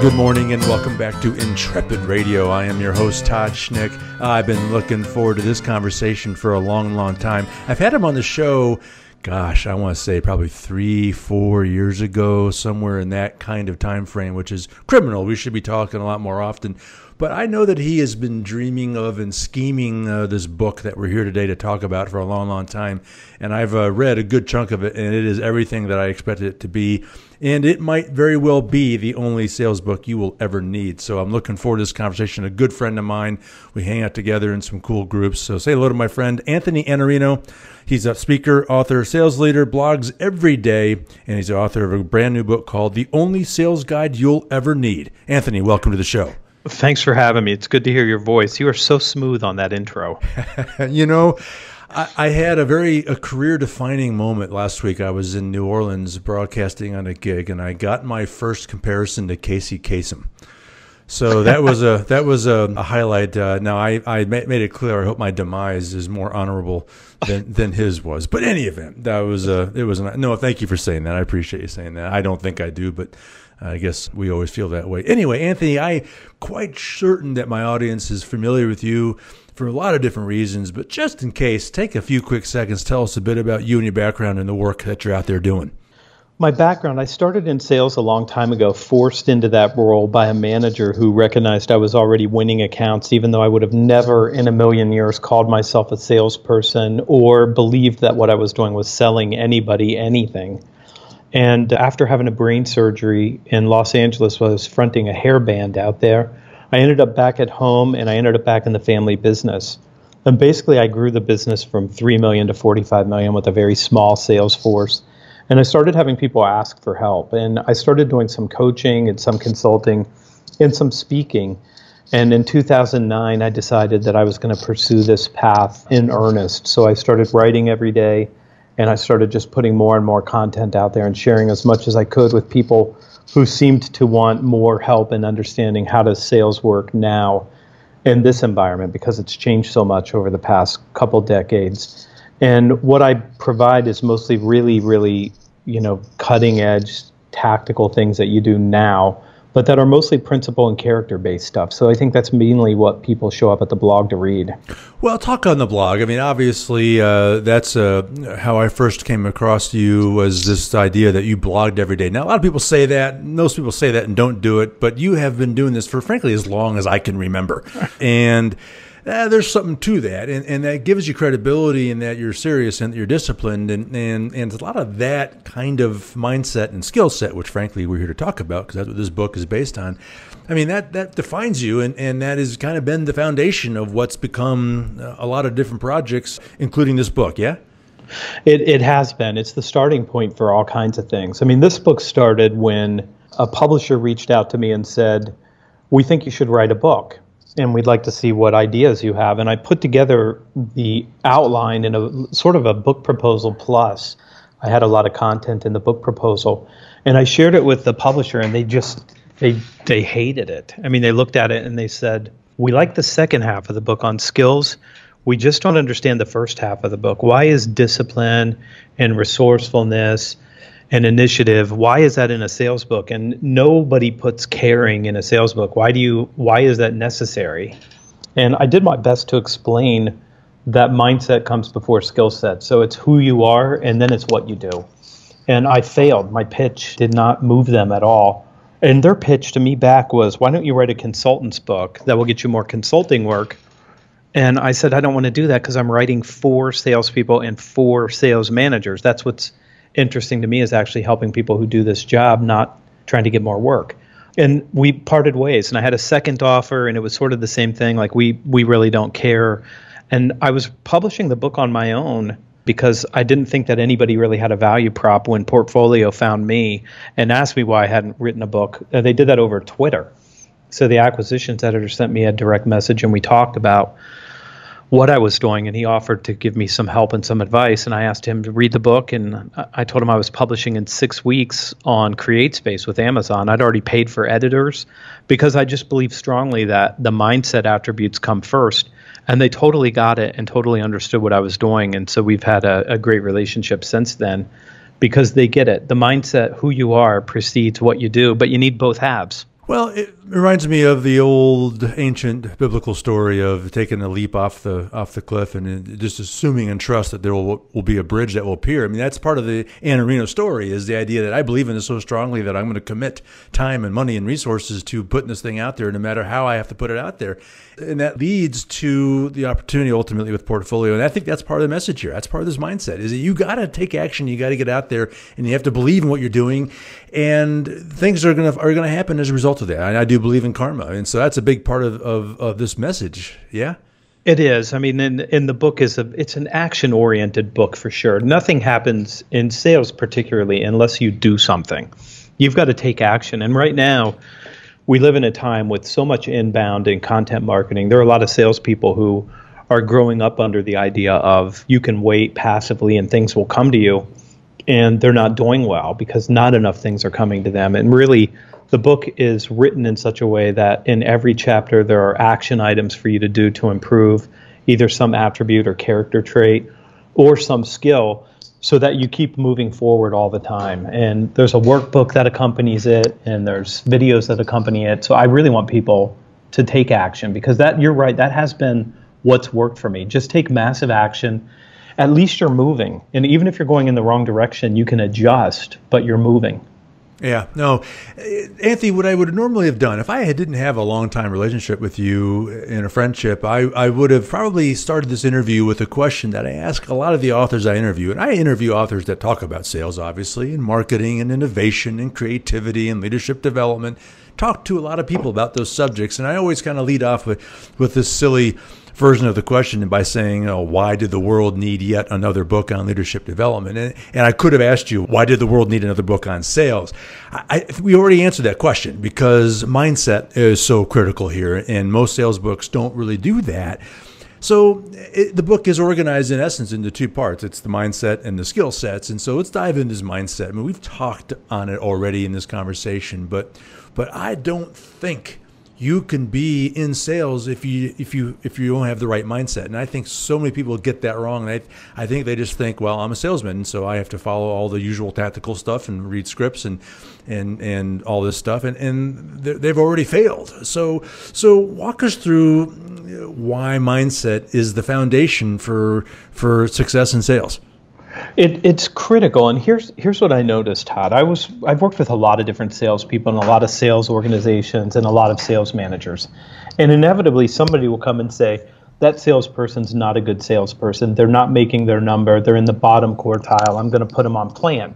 Good morning and welcome back to Intrepid Radio. I am your host, Todd Schnick. I've been looking forward to this conversation for a long, long time. I've had him on the show, gosh, I want to say probably three, four years ago, somewhere in that kind of time frame, which is criminal. We should be talking a lot more often. But I know that he has been dreaming of and scheming uh, this book that we're here today to talk about for a long, long time. And I've uh, read a good chunk of it, and it is everything that I expected it to be. And it might very well be the only sales book you will ever need. So I'm looking forward to this conversation. A good friend of mine. We hang out together in some cool groups. So say hello to my friend Anthony Iannarino. He's a speaker, author, sales leader, blogs every day, and he's the author of a brand new book called The Only Sales Guide You'll Ever Need. Anthony, welcome to the show. Thanks for having me. It's good to hear your voice. You are so smooth on that intro. you know, I, I, had a very a career defining moment last week. I was in New Orleans broadcasting on a gig, and I got my first comparison to Casey Kasem. So that was a that was a, a highlight. Uh, now I, I made it clear. I hope my demise is more honorable than, than his was. But any event, that was a it was an, no. Thank you for saying that. I appreciate you saying that. I don't think I do, but I guess we always feel that way. Anyway, Anthony, I quite certain that my audience is familiar with you for a lot of different reasons, but just in case, take a few quick seconds. Tell us a bit about you and your background and the work that you're out there doing. My background, I started in sales a long time ago, forced into that role by a manager who recognized I was already winning accounts, even though I would have never in a million years called myself a salesperson or believed that what I was doing was selling anybody anything. And after having a brain surgery in Los Angeles, I was fronting a hair band out there. I ended up back at home and I ended up back in the family business. And basically, I grew the business from 3 million to 45 million with a very small sales force. And I started having people ask for help. And I started doing some coaching and some consulting and some speaking. And in 2009, I decided that I was going to pursue this path in earnest. So I started writing every day and I started just putting more and more content out there and sharing as much as I could with people who seemed to want more help in understanding how does sales work now in this environment because it's changed so much over the past couple decades. And what I provide is mostly really, really, you know, cutting edge tactical things that you do now but that are mostly principle and character based stuff. So I think that's mainly what people show up at the blog to read. Well, talk on the blog. I mean, obviously, uh, that's uh, how I first came across you was this idea that you blogged every day. Now, a lot of people say that. Most people say that and don't do it, but you have been doing this for, frankly, as long as I can remember. and uh, there's something to that, and, and that gives you credibility and that you're serious and that you're disciplined, and, and and a lot of that kind of mindset and skill set, which frankly we're here to talk about because that's what this book is based on. I mean that that defines you, and and that has kind of been the foundation of what's become a lot of different projects, including this book. Yeah. It, it has been. It's the starting point for all kinds of things. I mean, this book started when a publisher reached out to me and said, We think you should write a book and we'd like to see what ideas you have. And I put together the outline in a sort of a book proposal plus. I had a lot of content in the book proposal, and I shared it with the publisher, and they just they they hated it. I mean, they looked at it and they said, "We like the second half of the book on skills. We just don't understand the first half of the book. Why is discipline and resourcefulness?" An initiative why is that in a sales book? And nobody puts caring in a sales book. Why do you why is that necessary? And i did my best to explain that mindset comes before skill set. So it's who you are and then it's what you do. And i failed. My pitch did not move them at all. And their pitch to me back was why don't you write a consultant's book that will get you more consulting work? And i said i don't want to do that because i'm writing for salespeople and for sales managers. That's what's interesting to me is actually helping people who do this job, not trying to get more work. And we parted ways, and I had a second offer, and it was sort of the same thing. Like we we really don't care. And I was publishing the book on my own because I didn't think that anybody really had a value prop when Portfolio found me and asked me why I hadn't written a book. Uh, they did that over Twitter. So the acquisitions editor sent me a direct message and we talked about what I was doing, and he offered to give me some help and some advice. And I asked him to read the book, and I told him I was publishing in six weeks on CreateSpace with Amazon. I'd already paid for editors because I just believe strongly that the mindset attributes come first. And they totally got it and totally understood what I was doing. And so we've had a, a great relationship since then because they get it. The mindset, who you are, precedes what you do, but you need both halves. Well, it reminds me of the old ancient biblical story of taking a leap off the off the cliff and uh, just assuming and trust that there will, will be a bridge that will appear. I mean, that's part of the Iannarino story is the idea that I believe in this so strongly that I'm going to commit time and money and resources to putting this thing out there, no matter how I have to put it out there and that leads to the opportunity ultimately with portfolio. And I think that's part of the message here. That's part of this mindset is that you got to take action. You got to get out there and you have to believe in what you're doing and things are going to, are going to happen as a result of that. And I do believe in karma. And so that's a big part of, of, of this message. Yeah. It is. I mean, in, in the book is a it's an action oriented book for sure. Nothing happens in sales particularly unless you do something. You've got to take action. And right now, we live in a time with so much inbound and content marketing. There are a lot of salespeople who are growing up under the idea of you can wait passively and things will come to you, and they're not doing well because not enough things are coming to them. And really, the book is written in such a way that in every chapter there are action items for you to do to improve either some attribute or character trait or some skill so that you keep moving forward all the time. And there's a workbook that accompanies it, and there's videos that accompany it. So I really want people to take action because that you're right, that has been what's worked for me. Just take massive action. At least you're moving. And even if you're going in the wrong direction, you can adjust, but you're moving. Yeah, no, uh, Anthony. What I would normally have done if I had didn't have a long time relationship with you in a friendship, I, I would have probably started this interview with a question that I ask a lot of the authors I interview, and I interview authors that talk about sales, obviously, and marketing and innovation and creativity and leadership development. Talk to a lot of people about those subjects, and I always kind of lead off with with this silly version of the question by saying, oh, why did the world need yet another book on leadership development? And, and I could have asked you, why did the world need another book on sales? I, I, we already answered that question because mindset is so critical here, and most sales books don't really do that. So it, the book is organized in essence into two parts. It's the mindset and the skill sets. And so let's dive into this mindset. I mean, we've talked on it already in this conversation, but but I don't think you can be in sales if you if you if you don't have the right mindset. And I think so many people get that wrong. And I I think they just think, well, I'm a salesman, so I have to follow all the usual tactical stuff and read scripts and and and all this stuff. And and they've already failed. So so walk us through why mindset is the foundation for for success in sales. It, it's critical, and here's here's what I noticed, Todd. I was I've worked with a lot of different salespeople and a lot of sales organizations and a lot of sales managers, and inevitably somebody will come and say that salesperson's not a good salesperson. They're not making their number. They're in the bottom quartile. I'm going to put them on plan.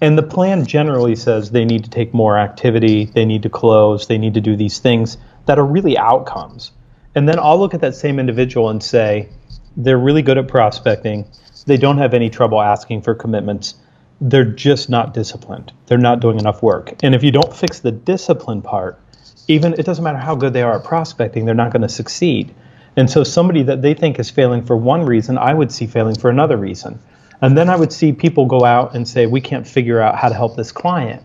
And the plan generally says they need to take more activity, they need to close, they need to do these things that are really outcomes. And then I'll look at that same individual and say, they're really good at prospecting they don't have any trouble asking for commitments. They're just not disciplined. They're not doing enough work. And if you don't fix the discipline part, even it doesn't matter how good they are at prospecting, they're not going to succeed. And so somebody that they think is failing for one reason, I would see failing for another reason. And then I would see people go out and say, we can't figure out how to help this client.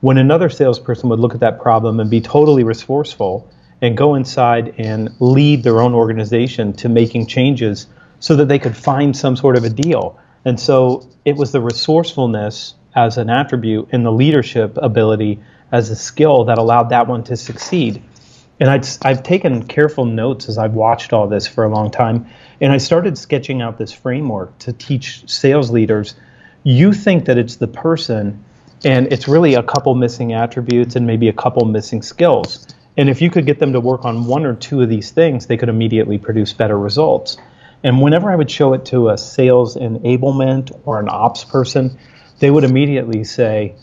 When another salesperson would look at that problem and be totally resourceful and go inside and lead their own organization to making changes so that they could find some sort of a deal. And so it was the resourcefulness as an attribute and the leadership ability as a skill that allowed that one to succeed. And i have taken careful notes as I've watched all this for a long time. And I started sketching out this framework to teach sales leaders. You think that it's the person, and it's really a couple missing attributes and maybe a couple missing skills. And if you could get them to work on one or two of these things, they could immediately produce better results. And whenever I would show it to a sales enablement or an ops person, they would immediately say,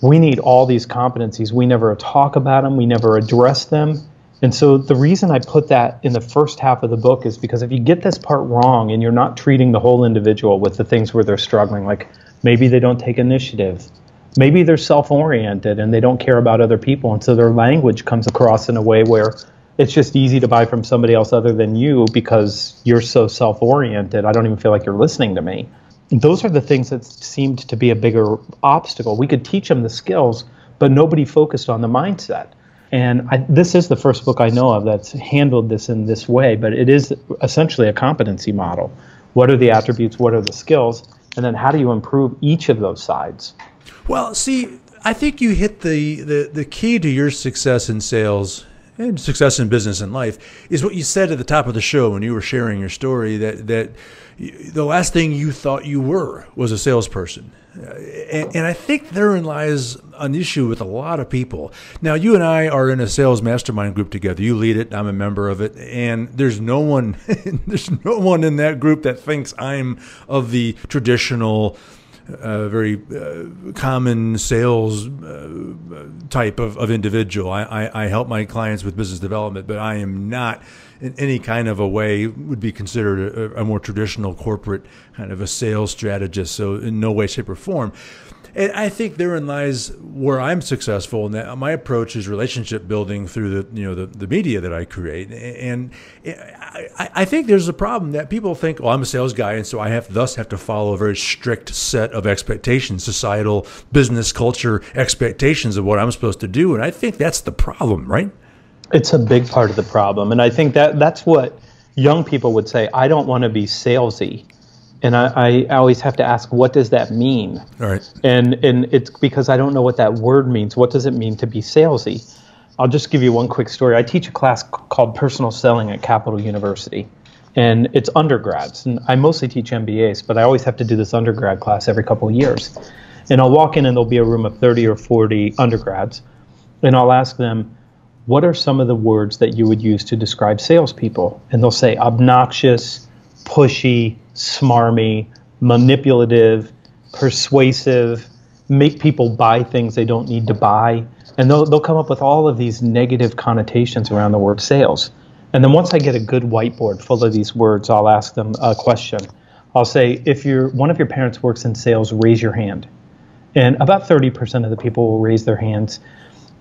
We need all these competencies. We never talk about them, we never address them. And so the reason I put that in the first half of the book is because if you get this part wrong and you're not treating the whole individual with the things where they're struggling, like maybe they don't take initiative, Maybe they're self oriented and they don't care about other people. And so their language comes across in a way where it's just easy to buy from somebody else other than you because you're so self oriented. I don't even feel like you're listening to me. Those are the things that seemed to be a bigger obstacle. We could teach them the skills, but nobody focused on the mindset. And I, this is the first book I know of that's handled this in this way, but it is essentially a competency model. What are the attributes? What are the skills? And then how do you improve each of those sides? Well, see, I think you hit the, the, the key to your success in sales and success in business and life is what you said at the top of the show when you were sharing your story that that the last thing you thought you were was a salesperson. Uh, and, and, I think therein lies an issue with a lot of people. Now, you and I are in a sales mastermind group together. You lead it, I'm a member of it, and there's no one, there's no one in that group that thinks I'm of the traditional a very uh, common sales uh, type of, of individual. I, I, I, help my clients with business development, but I am not in any kind of a way would be considered a, a more traditional corporate kind of a sales strategist. So in no way, shape, or form. And I think therein lies where I'm successful, and that my approach is relationship building through the you know the, the media that I create. And eh, I, I think there's a problem that people think, well, I'm a sales guy, and so I have thus have to follow a very strict set of expectations, societal, business culture expectations of what I'm supposed to do. And I think that's the problem, right? It's a big part of the problem, and I think that that's what young people would say. I don't want to be salesy and I, I, always have to ask, what does that mean? Right. And and it's because I don't know what that word means. What does it mean to be salesy? I'll just give you one quick story. I teach a class called Personal Selling at Capital University, and it's undergrads. And I mostly teach MBAs, but I always have to do this undergrad class every couple of years. And I'll walk in, and there'll be a room of 30 or 40 undergrads, and I'll ask them, what are some of the words that you would use to describe salespeople? And they'll say obnoxious, pushy, smarmy, manipulative, persuasive, make people buy things they don't need to buy. And they'll, they'll come up with all of these negative connotations around the word sales. And then once I get a good whiteboard full of these words, I'll ask them a question. I'll say, if you one of your parents works in sales, raise your hand. And about 30% of the people will raise their hands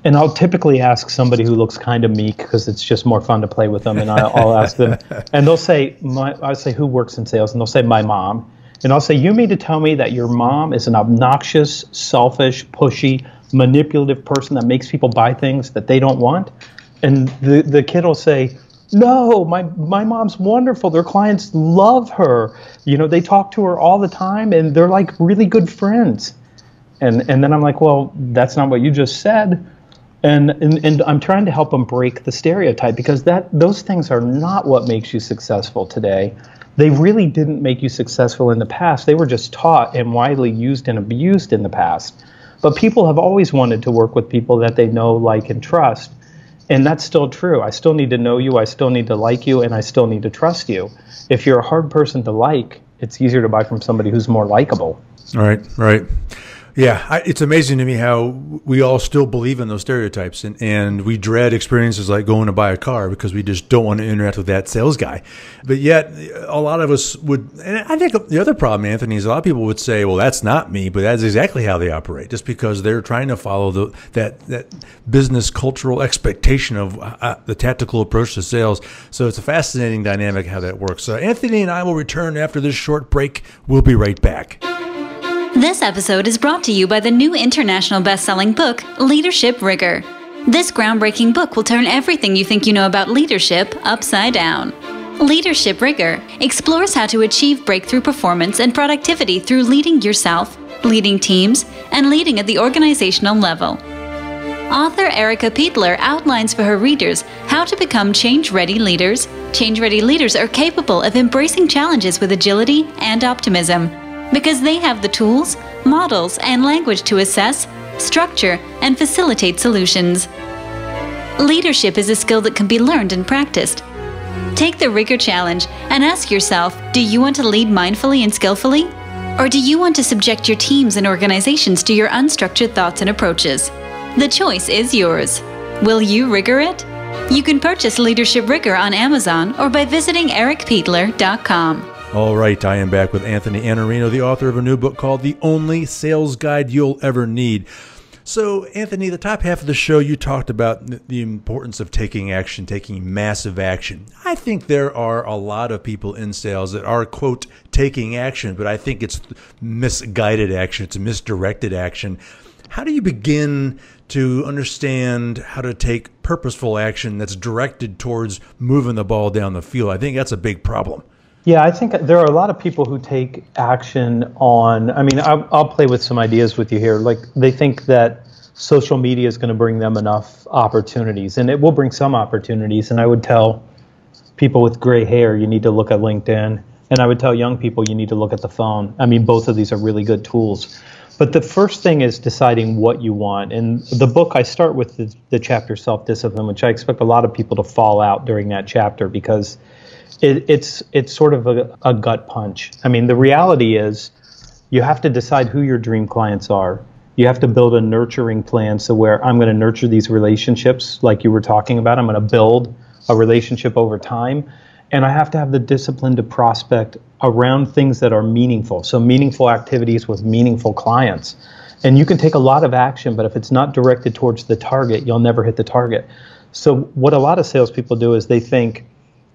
and I'll typically ask somebody who looks kind of meek because it's just more fun to play with them. And I'll, I'll ask them, and they'll say, my, I'll say, who works in sales? And they'll say, my mom. And I'll say, you mean to tell me that your mom is an obnoxious, selfish, pushy, manipulative person that makes people buy things that they don't want? And the, the kid will say, no, my, my mom's wonderful. Their clients love her. You know, they talk to her all the time and they're like really good friends. And, and then I'm like, well, that's not what you just said and, and and I'm trying to help them break the stereotype because that those things are not what makes you successful today. They really didn't make you successful in the past. They were just taught and widely used and abused in the past. But people have always wanted to work with people that they know, like, and trust. And that's still true. I still need to know you, I still need to like you, and I still need to trust you. If you're a hard person to like, it's easier to buy from somebody who's more likable. Right, right. Yeah, I, it's amazing to me how we all still believe in those stereotypes, and, and we dread experiences like going to buy a car because we just don't want to interact with that sales guy. But yet, a lot of us would, and I think the other problem, Anthony, is a lot of people would say, "Well, that's not me," but that's exactly how they operate, just because they're trying to follow the that that business cultural expectation of uh, the tactical approach to sales. So it's a fascinating dynamic how that works. Uh, Anthony and I will return after this short break. We'll be right back. This episode is brought to you by the new international best-selling book, Leadership Rigor. This groundbreaking book will turn everything you think you know about leadership upside down. Leadership Rigor explores how to achieve breakthrough performance and productivity through leading yourself, leading teams, and leading at the organizational level. Author Erica Peitler outlines for her readers how to become change ready leaders. Change ready leaders are capable of embracing challenges with agility and optimism because they have the tools, models, and language to assess, structure, and facilitate solutions. Leadership is a skill that can be learned and practiced. Take the Rigor Challenge and ask yourself do you want to lead mindfully and skillfully? Or do you want to subject your teams and organizations to your unstructured thoughts and approaches? The choice is yours. Will you rigor it? You can purchase Leadership Rigor on Amazon or by visiting ericpietler.com. All right, I am back with Anthony Iannarino, the author of a new book called The Only Sales Guide You'll Ever Need. So, Anthony, the top half of the show, you talked about the importance of taking action, taking massive action. I think there are a lot of people in sales that are, quote, taking action, but I think it's misguided action, it's misdirected action. How do you begin to understand how to take purposeful action that's directed towards moving the ball down the field? I think that's a big problem. Yeah, I think there are a lot of people who take action on. I mean, I'll, I'll play with some ideas with you here. Like, they think that social media is going to bring them enough opportunities, and it will bring some opportunities. And I would tell people with gray hair, you need to look at LinkedIn. And I would tell young people, you need to look at the phone. I mean, both of these are really good tools. But the first thing is deciding what you want. And the book, I start with the, the chapter self discipline, which I expect a lot of people to fall out during that chapter because it, it's it's sort of a, a gut punch. I mean, the reality is you have to decide who your dream clients are. You have to build a nurturing plan so where I'm going to nurture these relationships, like you were talking about. I'm going to build a relationship over time, and I have to have the discipline to prospect around things that are meaningful. So meaningful activities with meaningful clients. And you can take a lot of action, but if it's not directed towards the target, you'll never hit the target. So what a lot of salespeople do is they think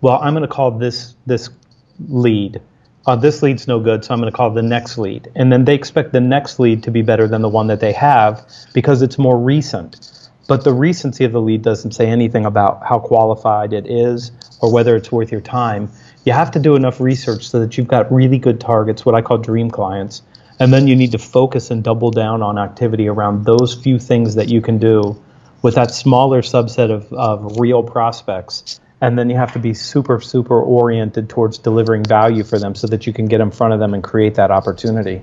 well, I'm going to call this this lead. Uh, this lead's no good, so I'm going to call the next lead. And then they expect the next lead to be better than the one that they have because it's more recent. But the recency of the lead doesn't say anything about how qualified it is or whether it's worth your time. You have to do enough research so that you've got really good targets, what I call dream clients. And then you need to focus and double down on activity around those few things that you can do with that smaller subset of, of real prospects and then you have to be super super oriented towards delivering value for them so that you can get in front of them and create that opportunity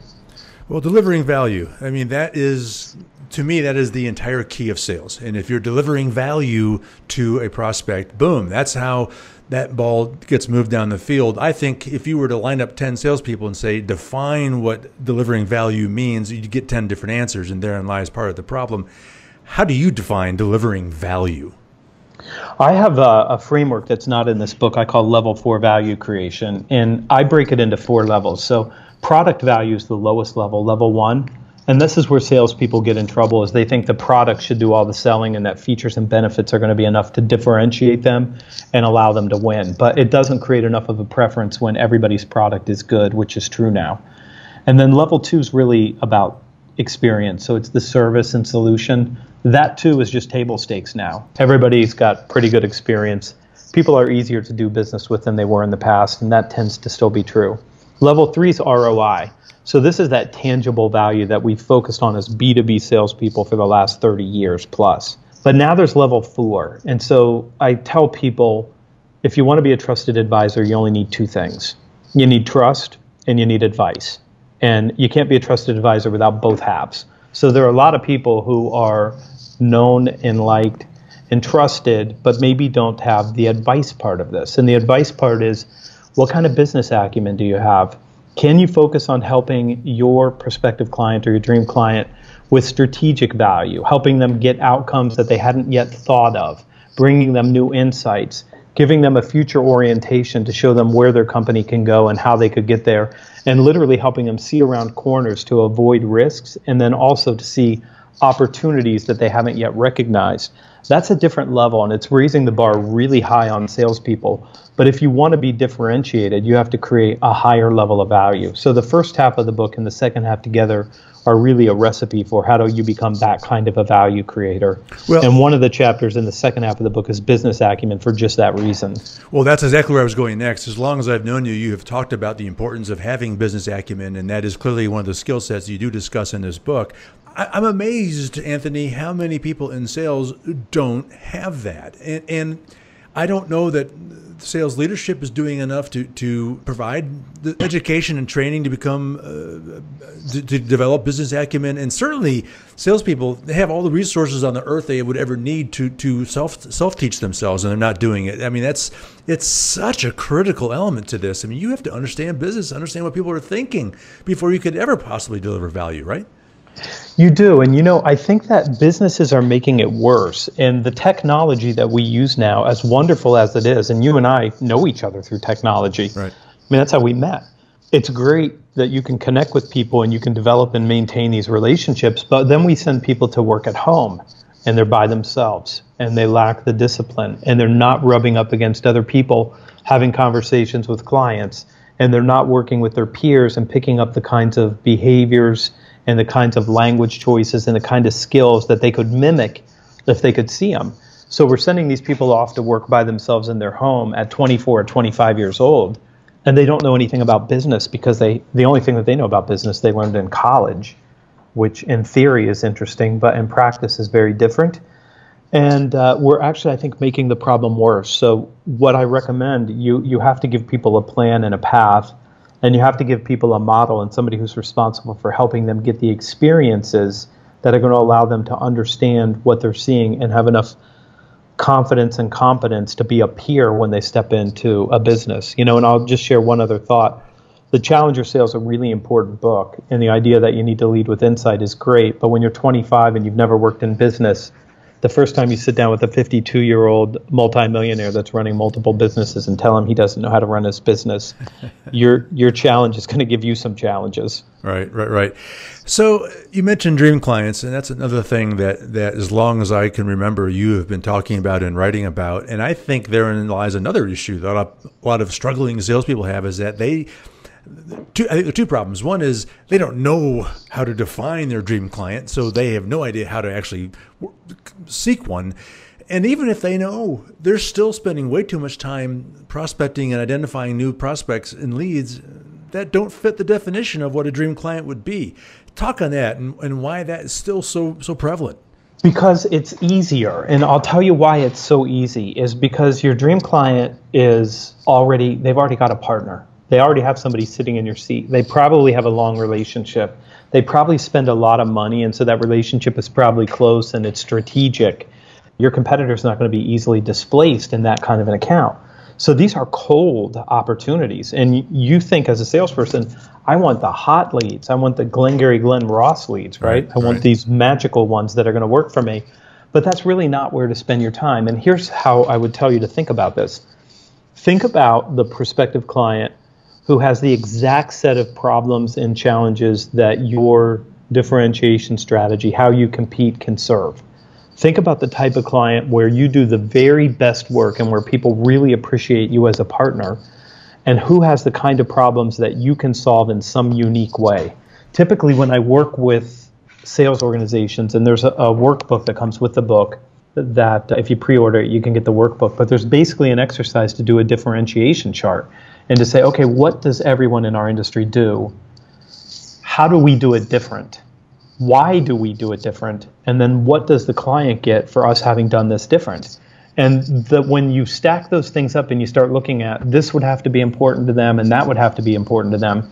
well delivering value i mean that is to me that is the entire key of sales and if you're delivering value to a prospect boom that's how that ball gets moved down the field. I think if you were to line up 10 salespeople and say, define what delivering value means, you'd get 10 different answers, and therein lies part of the problem. How do you define delivering value? I have a, a, framework that's not in this book I call level four value creation, and I break it into four levels. So, product value is the lowest level, level one. And this is where salespeople get in trouble is they think the product should do all the selling and that features and benefits are going to be enough to differentiate them and allow them to win. But it doesn't create enough of a preference when everybody's product is good, which is true now. And then level two is really about experience. So it's the service and solution. That too is just table stakes now. Everybody's got pretty good experience. People are easier to do business with than they were in the past, and that tends to still be true. Level three is ROI. So this is that tangible value that we've focused on as B2B salespeople for the last 30 years plus. But now there's level four. And so I tell people if you want to be a trusted advisor, you only need two things you need trust and you need advice. And you can't be a trusted advisor without both halves. So there are a lot of people who are known and liked and trusted, but maybe don't have the advice part of this. And the advice part is what kind of business acumen do you have? Can you focus on helping your prospective client or your dream client with strategic value, helping them get outcomes that they hadn't yet thought of, bringing them new insights, giving them a future orientation to show them where their company can go and how they could get there, and literally helping them see around corners to avoid risks and then also to see opportunities that they haven't yet recognized. That's a different level, and it's raising the bar really high on salespeople. But if you want to be differentiated, you have to create a higher level of value. So the first half of the book and the second half together are really a recipe for how do you become that kind of a value creator. Well, and one of the chapters in the second half of the book is business acumen for just that reason. Well, that's exactly where I was going next. As long as I've known you, you have talked about the importance of having business acumen, and that is clearly one of the skill sets you do discuss in this book. I, am amazed, Anthony, how many people in sales don't have that. And, and I don't know that sales leadership is doing enough to, to provide the education and training to become uh, to, to, develop business acumen and certainly salespeople they have all the resources on the earth they would ever need to to self self teach themselves and they're not doing it. I mean that's it's such a critical element to this. I mean you have to understand business, understand what people are thinking before you could ever possibly deliver value, right? You do. And you know, I think that businesses are making it worse. And the technology that we use now, as wonderful as it is, and you and I know each other through technology. Right. I mean, that's how we met. It's great that you can connect with people and you can develop and maintain these relationships, but then we send people to work at home and they're by themselves and they lack the discipline and they're not rubbing up against other people, having conversations with clients, and they're not working with their peers and picking up the kinds of behaviors and the kinds of language choices and the kind of skills that they could mimic if they could see them. So we're sending these people off to work by themselves in their home at 24 or 25 years old, and they don't know anything about business because they the only thing that they know about business they learned in college, which in theory is interesting, but in practice is very different. And uh, we're actually, I think, making the problem worse. So what I recommend you you have to give people a plan and a path, and you have to give people a model and somebody who's responsible for helping them get the experiences that are going to allow them to understand what they're seeing and have enough confidence and competence to be a peer when they step into a business. You know, and I'll just share one other thought. The Challenger Sale is a really important book, and the idea that you need to lead with insight is great. But when you're 25 and you've never worked in business, the first time you sit down with a 52 year old multimillionaire that's running multiple businesses and tell him he doesn't know how to run his business, your your challenge is going to give you some challenges. Right, right, right. So you mentioned dream clients, and that's another thing that that as long as I can remember, you have been talking about and writing about. And I think therein lies another issue that a lot of struggling salespeople have is that they two, I think there are two problems. One is they don't know how to define their dream client, so they have no idea how to actually seek one. And even if they know, they're still spending way too much time prospecting and identifying new prospects and leads that don't fit the definition of what a dream client would be. Talk on that and, and why that is still so so prevalent. Because it's easier, and I'll tell you why it's so easy. Is because your dream client is already they've already got a partner they already have somebody sitting in your seat. They probably have a long relationship. They probably spend a lot of money, and so that relationship is probably close and it's strategic. Your competitor is not going to be easily displaced in that kind of an account. So these are cold opportunities. And you think as a salesperson, I want the hot leads. I want the Glengarry Glen Ross leads, right? right I want right. these magical ones that are going to work for me. But that's really not where to spend your time. And here's how I would tell you to think about this. Think about the prospective client who has the exact set of problems and challenges that your differentiation strategy, how you compete, can serve. Think about the type of client where you do the very best work and where people really appreciate you as a partner, and who has the kind of problems that you can solve in some unique way. Typically, when I work with sales organizations, and there's a, a workbook that comes with the book, that if you pre-order it, you can get the workbook. But there's basically an exercise to do a differentiation chart and to say, okay, what does everyone in our industry do? How do we do it different? Why do we do it different? And then what does the client get for us having done this different? And that when you stack those things up and you start looking at this would have to be important to them and that would have to be important to them,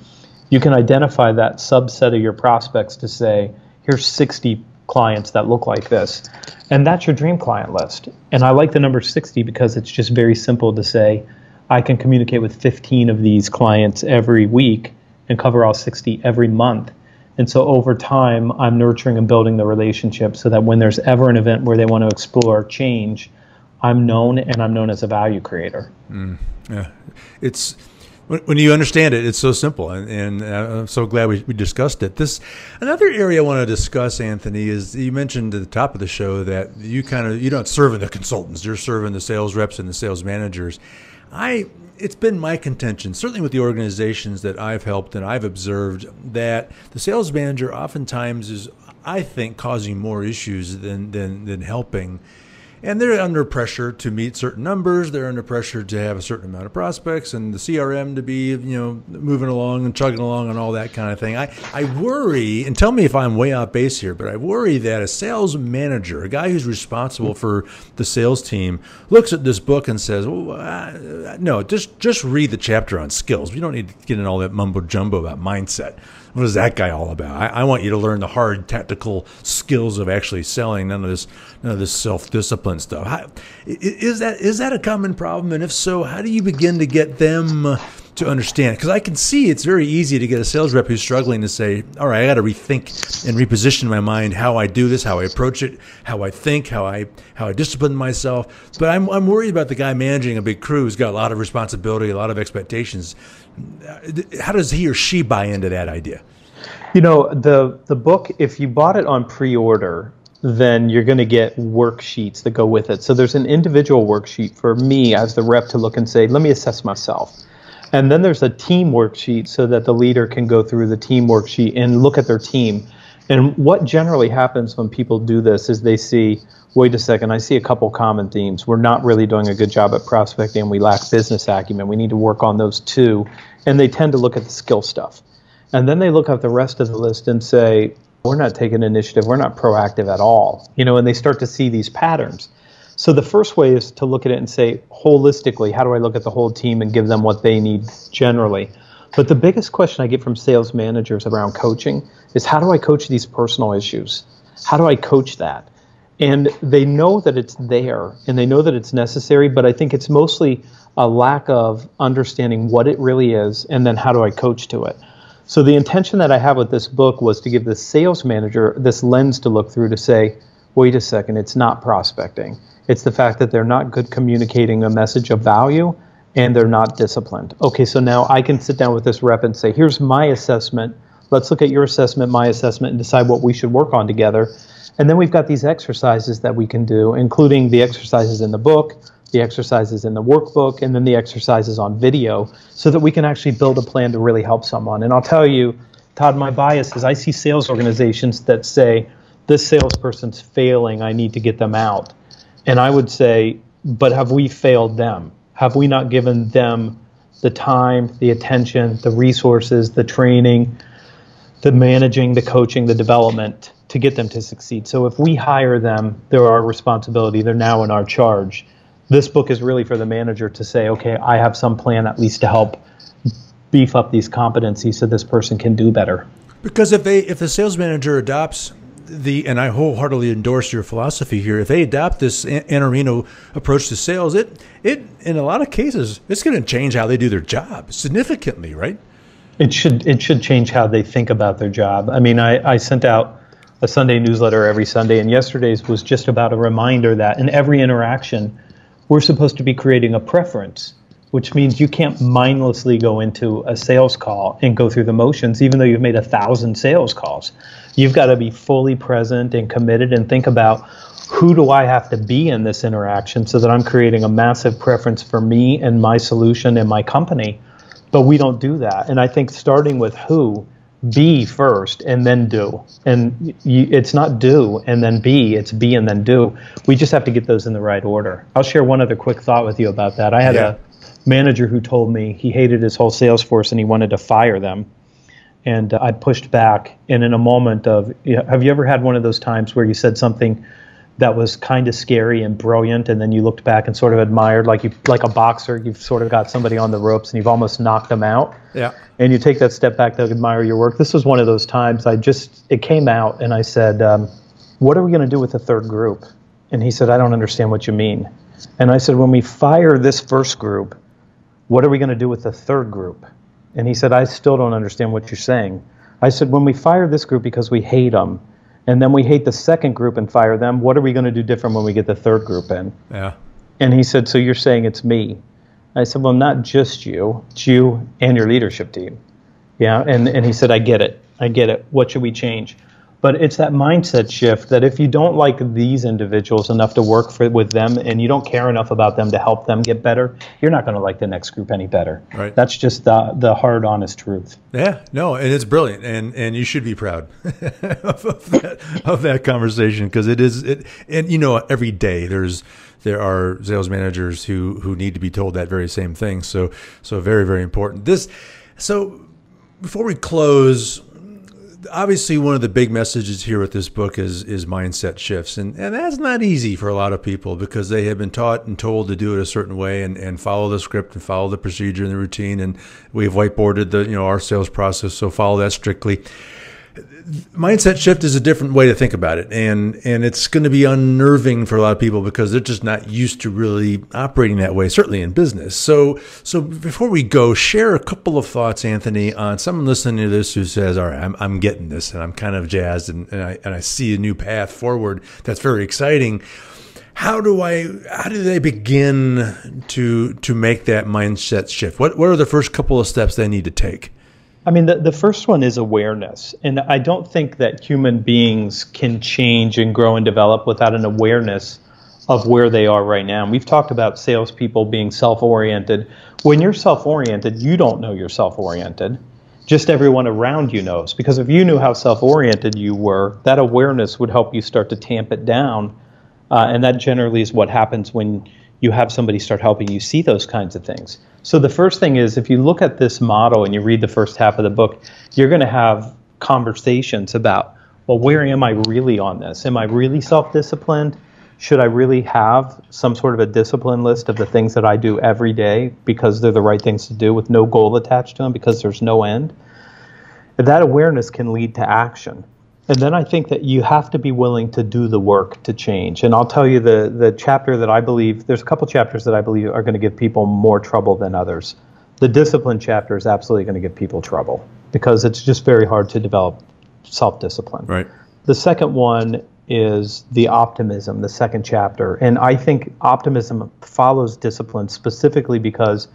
you can identify that subset of your prospects to say, here's 60 clients that look like this. And that's your dream client list. And I like the number 60 because it's just very simple to say, I can communicate with 15 of these clients every week and cover all 60 every month. And so over time, I'm nurturing and building the relationship so that when there's ever an event where they want to explore change, I'm known and I'm known as a value creator. Mm, yeah, it's when, you understand it, it's so simple, and, and uh, I'm so glad we, we discussed it. This another area I want to discuss, Anthony, is you mentioned at the top of the show that you kind of you're not serving the consultants, you're serving the sales reps and the sales managers. I it's been my contention, certainly with the organizations that I've helped and I've observed, that the sales manager oftentimes is, I think, causing more issues than than, than helping and they're under pressure to meet certain numbers. They're under pressure to have a certain amount of prospects and the CRM to be, you know, moving along and chugging along and all that kind of thing. I, I worry, and tell me if I'm way off base here, but I worry that a sales manager, a guy who's responsible for the sales team, looks at this book and says, well, no, just just read the chapter on skills. We don't need to get in all that mumbo jumbo about mindset what is that guy all about? I, I, want you to learn the hard tactical skills of actually selling. None of this, none of this self discipline stuff. How, is that is that a common problem? And if so, how do you begin to get them to understand? Because I can see it's very easy to get a sales rep who's struggling to say, all right, I got to rethink and reposition my mind how I do this, how I approach it, how I think, how I how I discipline myself. But I'm, I'm worried about the guy managing a big crew who's got a lot of responsibility, a lot of expectations. How does he or she buy into that idea? You know, the the book, if you bought it on pre-order, then you're going to get worksheets that go with it. So there's an individual worksheet for me as the rep to look and say, let me assess myself. And then there's a team worksheet so that the leader can go through the team worksheet and look at their team. And what generally happens when people do this is they see, wait a second, I see a couple common themes. We're not really doing a good job at prospecting. We lack business acumen. We need to work on those too. And they tend to look at the skill stuff. And then they look at the rest of the list and say, we're not taking initiative. We're not proactive at all. You know, and they start to see these patterns. So the first way is to look at it and say, holistically, how do I look at the whole team and give them what they need generally? But the biggest question I get from sales managers around coaching is how do I coach these personal issues? How do I coach that? And they know that it's there and they know that it's necessary, but I think it's mostly a lack of understanding what it really is and then how do I coach to it. So the intention that I have with this book was to give the sales manager this lens to look through to say, wait a second, it's not prospecting. It's the fact that they're not good communicating a message of value and they're not disciplined. Okay, so now I can sit down with this rep and say, here's my assessment. Let's look at your assessment, my assessment, and decide what we should work on together. And then we've got these exercises that we can do, including the exercises in the book, the exercises in the workbook, and then the exercises on video so that we can actually build a plan to really help someone. And I'll tell you, Todd, my bias is I see sales organizations that say, this salesperson's failing, I need to get them out. And I would say, but have we failed them? Have we not given them the time, the attention, the resources, the training, the managing, the coaching, the development to get them to succeed? So if we hire them, they're our responsibility, they're now in our charge this book is really for the manager to say, okay, I have some plan at least to help beef up these competencies so this person can do better. Because if they if the sales manager adopts the and I wholeheartedly endorse your philosophy here. If they adopt this Iannarino approach to sales, it it in a lot of cases it's going to change how they do their job significantly, right? It should it should change how they think about their job. I mean, I, I sent out a Sunday newsletter every Sunday, and yesterday's was just about a reminder that in every interaction we're supposed to be creating a preference, which means you can't mindlessly go into a sales call and go through the motions, even though you've made a thousand sales calls. You've got to be fully present and committed and think about who do I have to be in this interaction so that I'm creating a massive preference for me and my solution and my company. But we don't do that. And I think starting with who be first and then do. And you, it's not do and then be, it's be and then do. We just have to get those in the right order. I'll share one other quick thought with you about that. I had yeah. a manager who told me he hated his whole sales force and he wanted to fire them. And uh, I pushed back. And in a moment of, you know, have you ever had one of those times where you said something that was kind of scary and brilliant, and then you looked back and sort of admired, like you like a boxer, you've sort of got somebody on the ropes and you've almost knocked them out. Yeah. And you take that step back to admire your work. This was one of those times. I just it came out, and I said, um, "What are we going to do with the third group?" And he said, "I don't understand what you mean." And I said, "When we fire this first group, what are we going to do with the third group?" And he said, "I still don't understand what you're saying." I said, "When we fire this group because we hate them." and then we hate the second group and fire them. What are we going to do different when we get the third group in? Yeah. And he said, So you're saying it's me? I said, Well, not just you, it's you and your leadership team. Yeah. And, and he said, I get it. I get it. What should we change? But it's that mindset shift that if you don't like these individuals enough to work for, with them and you don't care enough about them to help them get better, you're not going to like the next group any better. Right. That's just the, the hard, honest truth. Yeah, no, and it's brilliant, and and you should be proud of, of, that, of that conversation because it is it, and you know every day there's there are sales managers who who need to be told that very same thing. So so very very important. This so before we close obviously one of the big messages here with this book is is mindset shifts. And and that's not easy for a lot of people because they have been taught and told to do it a certain way and and follow the script and follow the procedure and the routine. And we've whiteboarded the you know our sales process. So follow that strictly mindset shift is a different way to think about it and and it's going to be unnerving for a lot of people because they're just not used to really operating that way certainly in business so so before we go share a couple of thoughts anthony on someone listening to this who says all right i'm, I'm getting this and i'm kind of jazzed and, and i and i see a new path forward that's very exciting how do I how do they begin to to make that mindset shift? What what are the first couple of steps they need to take? I mean, the, the first one is awareness. And I don't think that human beings can change and grow and develop without an awareness of where they are right now. And we've talked about salespeople being self oriented. When you're self oriented, you don't know you're self oriented. Just everyone around you knows. Because if you knew how self oriented you were, that awareness would help you start to tamp it down. Uh, and that generally is what happens when you have somebody start helping you see those kinds of things. So the first thing is if you look at this model and you read the first half of the book, you're going to have conversations about, well, where am I really on this? Am I really self disciplined? Should I really have some sort of a discipline list of the things that I do every day because they're the right things to do with no goal attached to them because there's no end? That awareness can lead to action. And then I think that you have to be willing to do the work to change. And I'll tell you the the chapter that I believe there's a couple chapters that I believe are going to give people more trouble than others. The discipline chapter is absolutely going to give people trouble because it's just very hard to develop self-discipline. Right. The second one is the optimism, the second chapter. And I think optimism follows discipline specifically because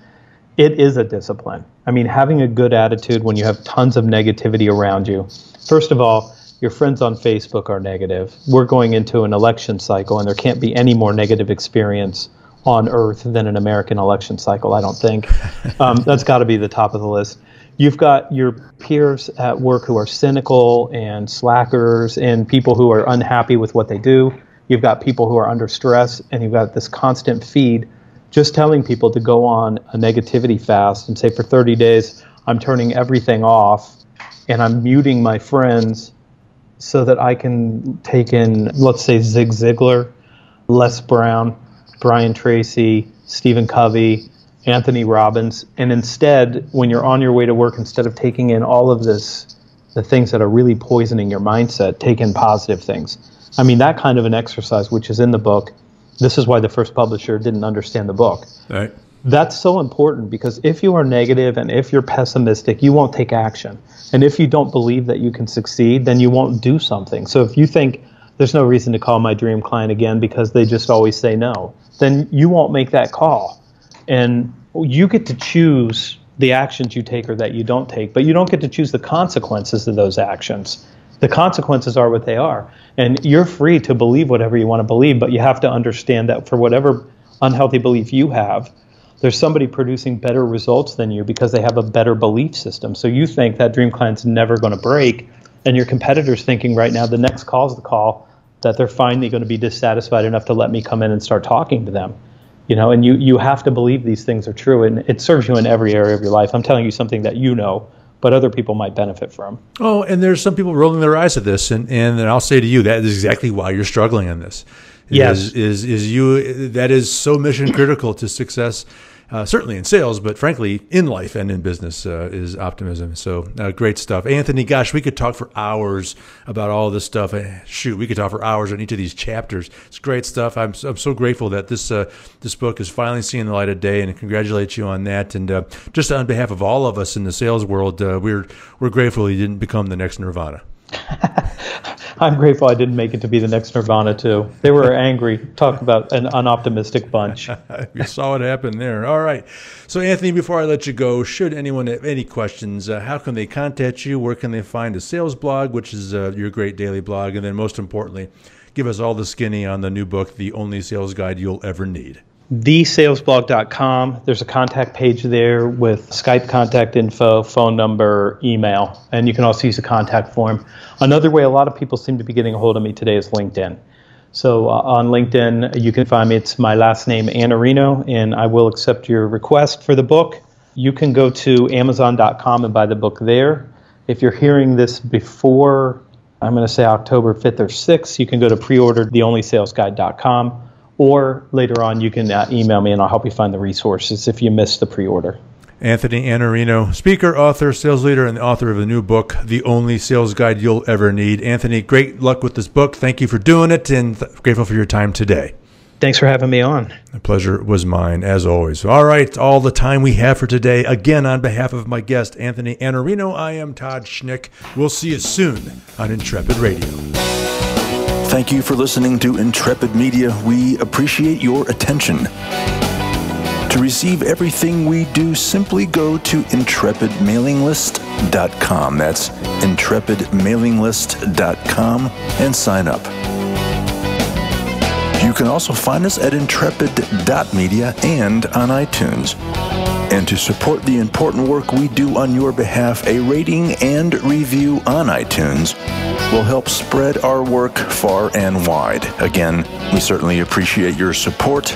it is a discipline. I mean, having a good attitude when you have tons of negativity around you. First of all, your friends on Facebook are negative. We're going into an election cycle, and there can't be any more negative experience on earth than an American election cycle, I don't think. Um, that's got to be the top of the list. You've got your peers at work who are cynical and slackers and people who are unhappy with what they do. You've got people who are under stress, and you've got this constant feed just telling people to go on a negativity fast and say, for 30 days, I'm turning everything off and I'm muting my friends so that I can take in, let's say, Zig Ziglar, Les Brown, Brian Tracy, Stephen Covey, Anthony Robbins, and instead, when you're on your way to work, instead of taking in all of this, the things that are really poisoning your mindset, take in positive things. I mean, that kind of an exercise, which is in the book, this is why the first publisher didn't understand the book. Right. That's so important because if you are negative and if you're pessimistic, you won't take action. And if you don't believe that you can succeed, then you won't do something. So if you think there's no reason to call my dream client again because they just always say no, then you won't make that call. And you get to choose the actions you take or that you don't take, but you don't get to choose the consequences of those actions. The consequences are what they are. And you're free to believe whatever you want to believe, but you have to understand that for whatever unhealthy belief you have, there's somebody producing better results than you because they have a better belief system. So you think that dream client's never going to break, and your competitor's thinking right now the next call's the call that they're finally going to be dissatisfied enough to let me come in and start talking to them. You know, and you you have to believe these things are true, and it serves you in every area of your life. I'm telling you something that you know, but other people might benefit from. Oh, and there's some people rolling their eyes at this, and and I'll say to you that is exactly why you're struggling on this. Yes, is, is is you that is so mission critical to success uh, certainly in sales, but frankly in life and in business uh, is optimism. So uh, great stuff, Anthony. Gosh, we could talk for hours about all this stuff. Eh, shoot, we could talk for hours on each of these chapters. It's great stuff. I'm I'm so grateful that this uh, this book is finally seeing the light of day, and congratulate you on that. And uh, just on behalf of all of us in the sales world, uh, we're we're grateful you didn't become the next Nirvana. I'm grateful I didn't make it to be the next Nirvana too. They were angry. Talk about an unoptimistic bunch. you saw what happened there. All right. So Anthony, before I let you go, should anyone have any questions, uh, how can they contact you? Where can they find a sales blog, which is uh, your great daily blog, and then most importantly, give us all the skinny on the new book, The Only Sales Guide You'll Ever Need thesalesblog.com. There's a contact page there with Skype contact info, phone number, email, and you can also use a contact form. Another way a lot of people seem to be getting a hold of me today is LinkedIn. So uh, on LinkedIn, you can find me. It's my last name, Iannarino, and I will accept your request for the book. You can go to Amazon.com and buy the book there. If you're hearing this before, I'm going to say October 5th or 6th, you can go to preorder or later on you can uh, email me and I'll help you find the resources if you missed the pre-order. Anthony Iannarino, speaker, author, sales leader, and the author of a new book, The Only Sales Guide You'll Ever Need. Anthony, great luck with this book. Thank you for doing it and th- grateful for your time today. Thanks for having me on. The pleasure was mine, as always. All right, all the time we have for today. Again, on behalf of my guest, Anthony Iannarino, I am Todd Schnick. We'll see you soon on Intrepid Radio. Thank you for listening to Intrepid Media. We appreciate your attention. To receive everything we do, simply go to intrepidmailinglist.com. That's intrepidmailinglist.com and sign up. You can also find us at intrepid.media and on iTunes. And to support the important work we do on your behalf, a rating and review on iTunes will help spread our work far and wide. Again, we certainly appreciate your support.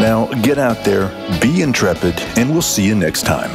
Now, get out there, be intrepid, and we'll see you next time.